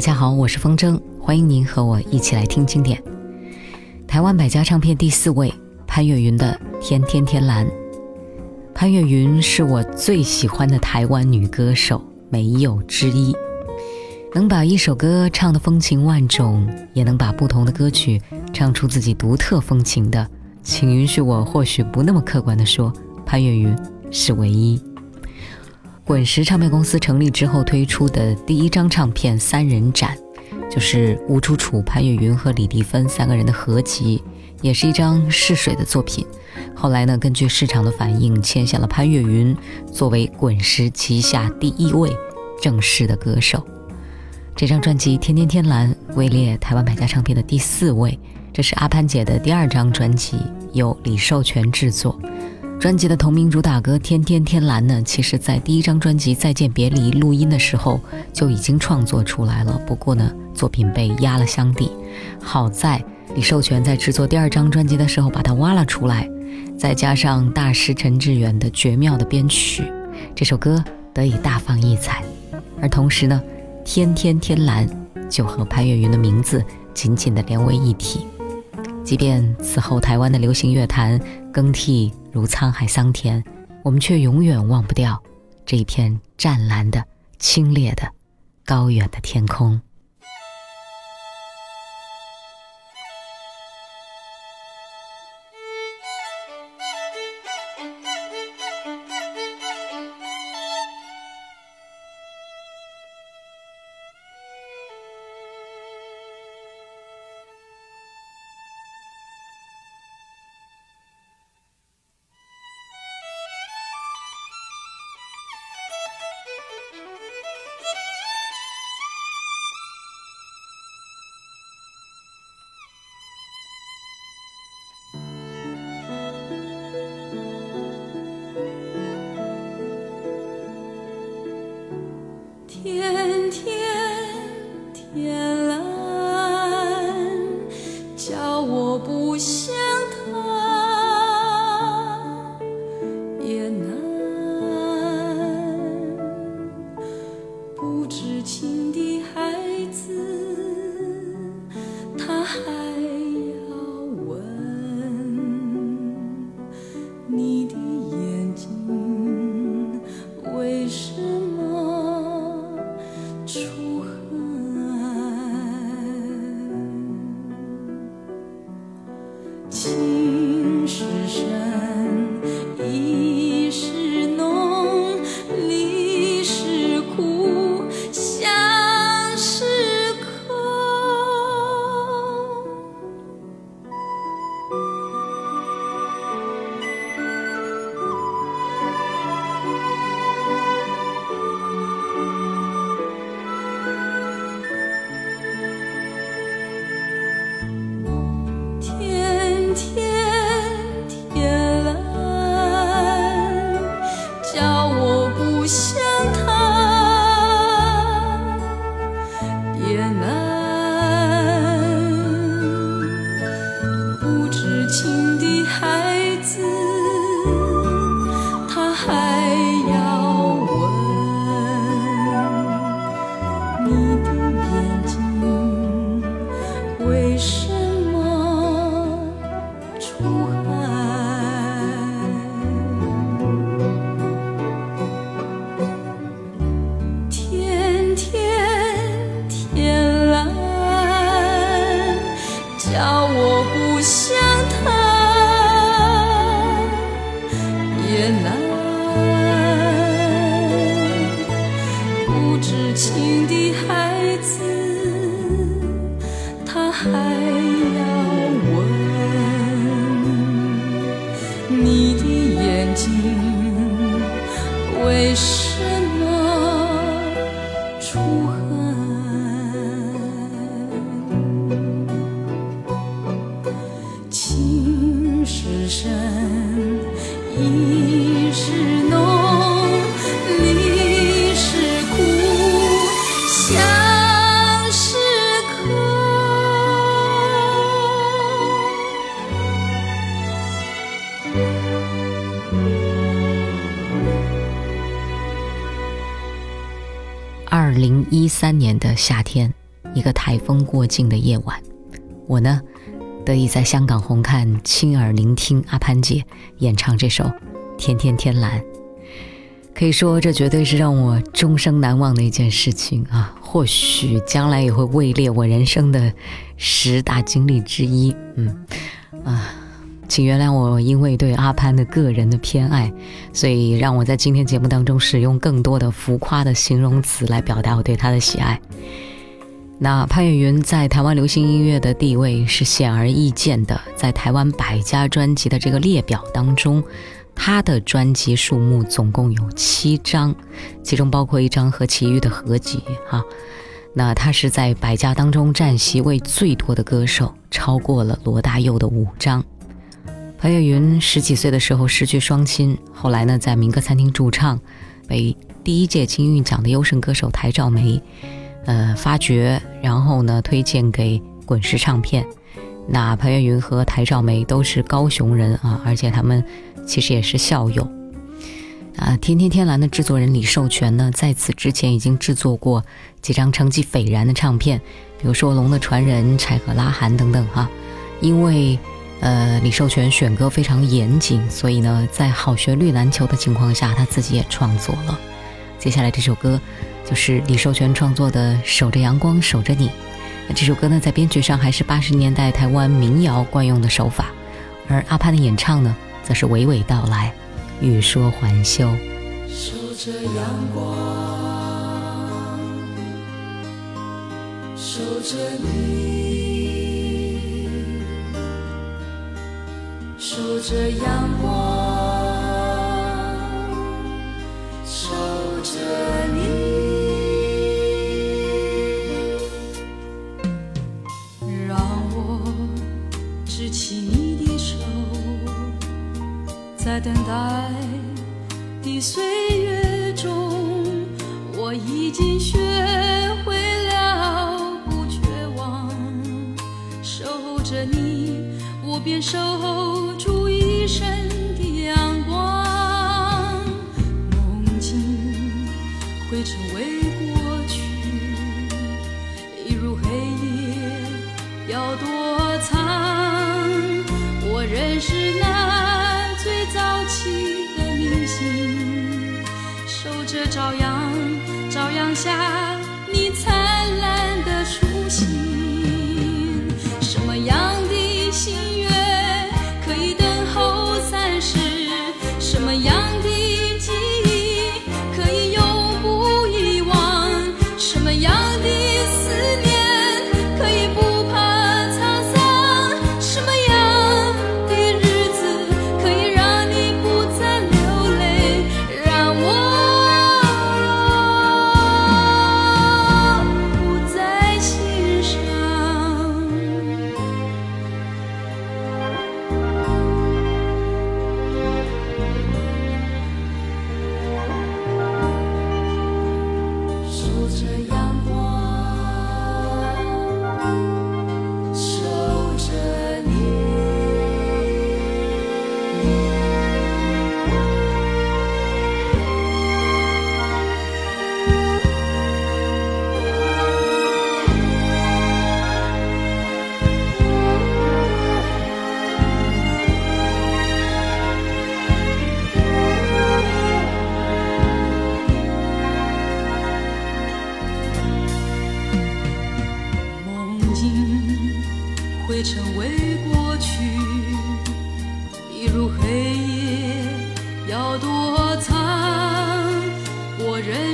大家好，我是风筝，欢迎您和我一起来听经典。台湾百家唱片第四位，潘越云的《天天天蓝》。潘越云是我最喜欢的台湾女歌手，没有之一。能把一首歌唱得风情万种，也能把不同的歌曲唱出自己独特风情的，请允许我或许不那么客观地说，潘越云是唯一。滚石唱片公司成立之后推出的第一张唱片《三人展》，就是吴楚楚、潘越云和李丽芬三个人的合集，也是一张试水的作品。后来呢，根据市场的反应，签下了潘越云作为滚石旗下第一位正式的歌手。这张专辑《天天天蓝》位列台湾百家唱片的第四位，这是阿潘姐的第二张专辑，由李寿全制作。专辑的同名主打歌《天天天蓝》呢，其实在第一张专辑《再见别离》录音的时候就已经创作出来了，不过呢，作品被压了箱底。好在李寿全在制作第二张专辑的时候把它挖了出来，再加上大师陈志远的绝妙的编曲，这首歌得以大放异彩。而同时呢。天天天蓝就和潘越云的名字紧紧地连为一体，即便此后台湾的流行乐坛更替如沧海桑田，我们却永远忘不掉这一片湛蓝的、清冽的、高远的天空。是深，亦是浓，你是苦，相是客。二零一三年的夏天，一个台风过境的夜晚，我呢？得以在香港红磡亲耳聆听阿潘姐演唱这首《天天天蓝》。可以说，这绝对是让我终生难忘的一件事情啊！或许将来也会位列我人生的十大经历之一。嗯，啊。请原谅我，因为对阿潘的个人的偏爱，所以让我在今天节目当中使用更多的浮夸的形容词来表达我对他的喜爱。那潘越云在台湾流行音乐的地位是显而易见的，在台湾百家专辑的这个列表当中，他的专辑数目总共有七张，其中包括一张和其余的合集。哈，那他是在百家当中占席位最多的歌手，超过了罗大佑的五张。潘越云十几岁的时候失去双亲，后来呢，在民歌餐厅驻唱，被第一届金韵奖的优胜歌手台照梅，呃发掘，然后呢推荐给滚石唱片。那潘越云和台兆梅都是高雄人啊，而且他们其实也是校友。啊，天天天蓝的制作人李寿全呢，在此之前已经制作过几张成绩斐然的唱片，比如说《龙的传人》《柴可拉罕》等等哈，因为。呃，李寿全选歌非常严谨，所以呢，在好旋律难求的情况下，他自己也创作了。接下来这首歌就是李寿全创作的《守着阳光守着你》。这首歌呢，在编曲上还是八十年代台湾民谣惯用的手法，而阿潘的演唱呢，则是娓娓道来，欲说还休。守着阳光，守着你。守着阳光，等待。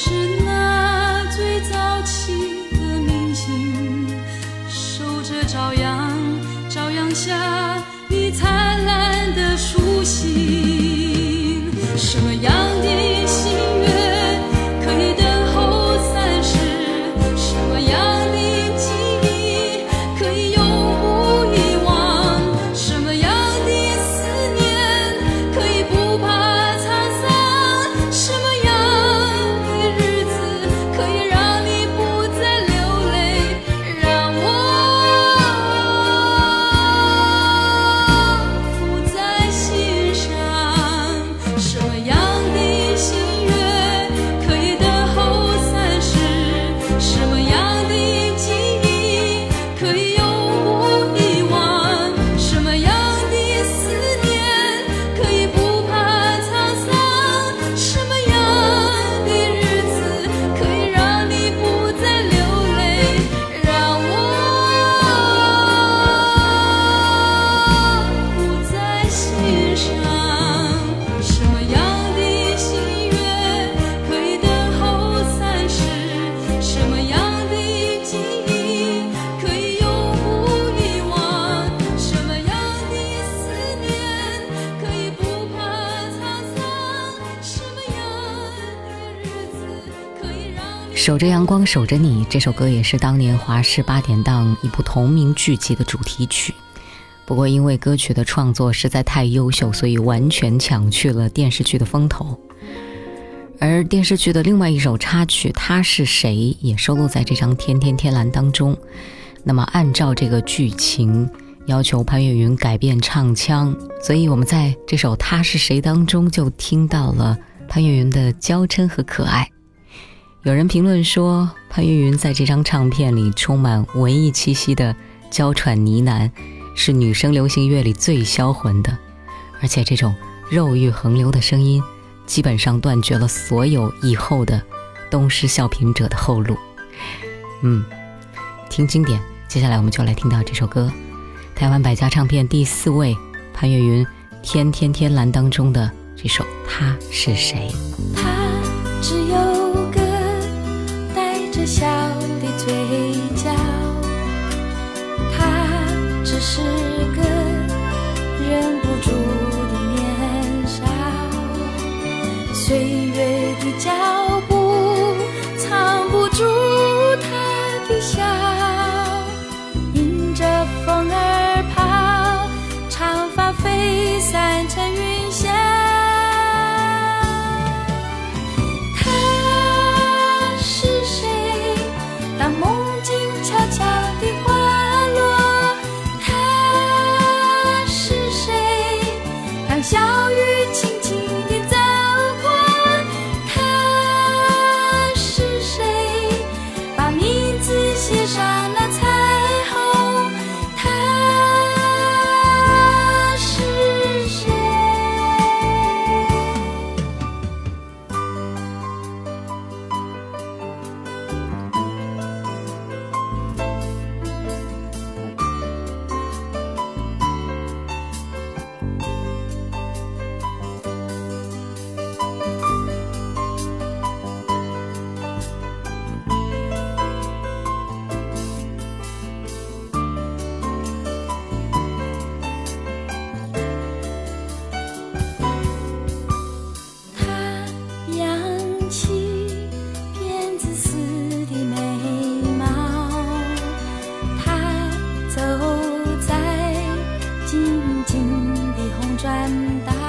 是那最早起的明星守着朝阳朝阳下守着阳光，守着你。这首歌也是当年华视八点档一部同名剧集的主题曲。不过，因为歌曲的创作实在太优秀，所以完全抢去了电视剧的风头。而电视剧的另外一首插曲《他是谁》也收录在这张《天天天蓝》当中。那么，按照这个剧情要求，潘越云改变唱腔，所以我们在这首《他是谁》当中就听到了潘越云的娇嗔和可爱。有人评论说，潘越云在这张唱片里充满文艺气息的娇喘呢喃。是女生流行乐里最销魂的，而且这种肉欲横流的声音，基本上断绝了所有以后的东施效颦者的后路。嗯，听经典，接下来我们就来听到这首歌，台湾百家唱片第四位潘越云《天天天蓝》当中的这首《他是谁》。笑的嘴角。只是转达。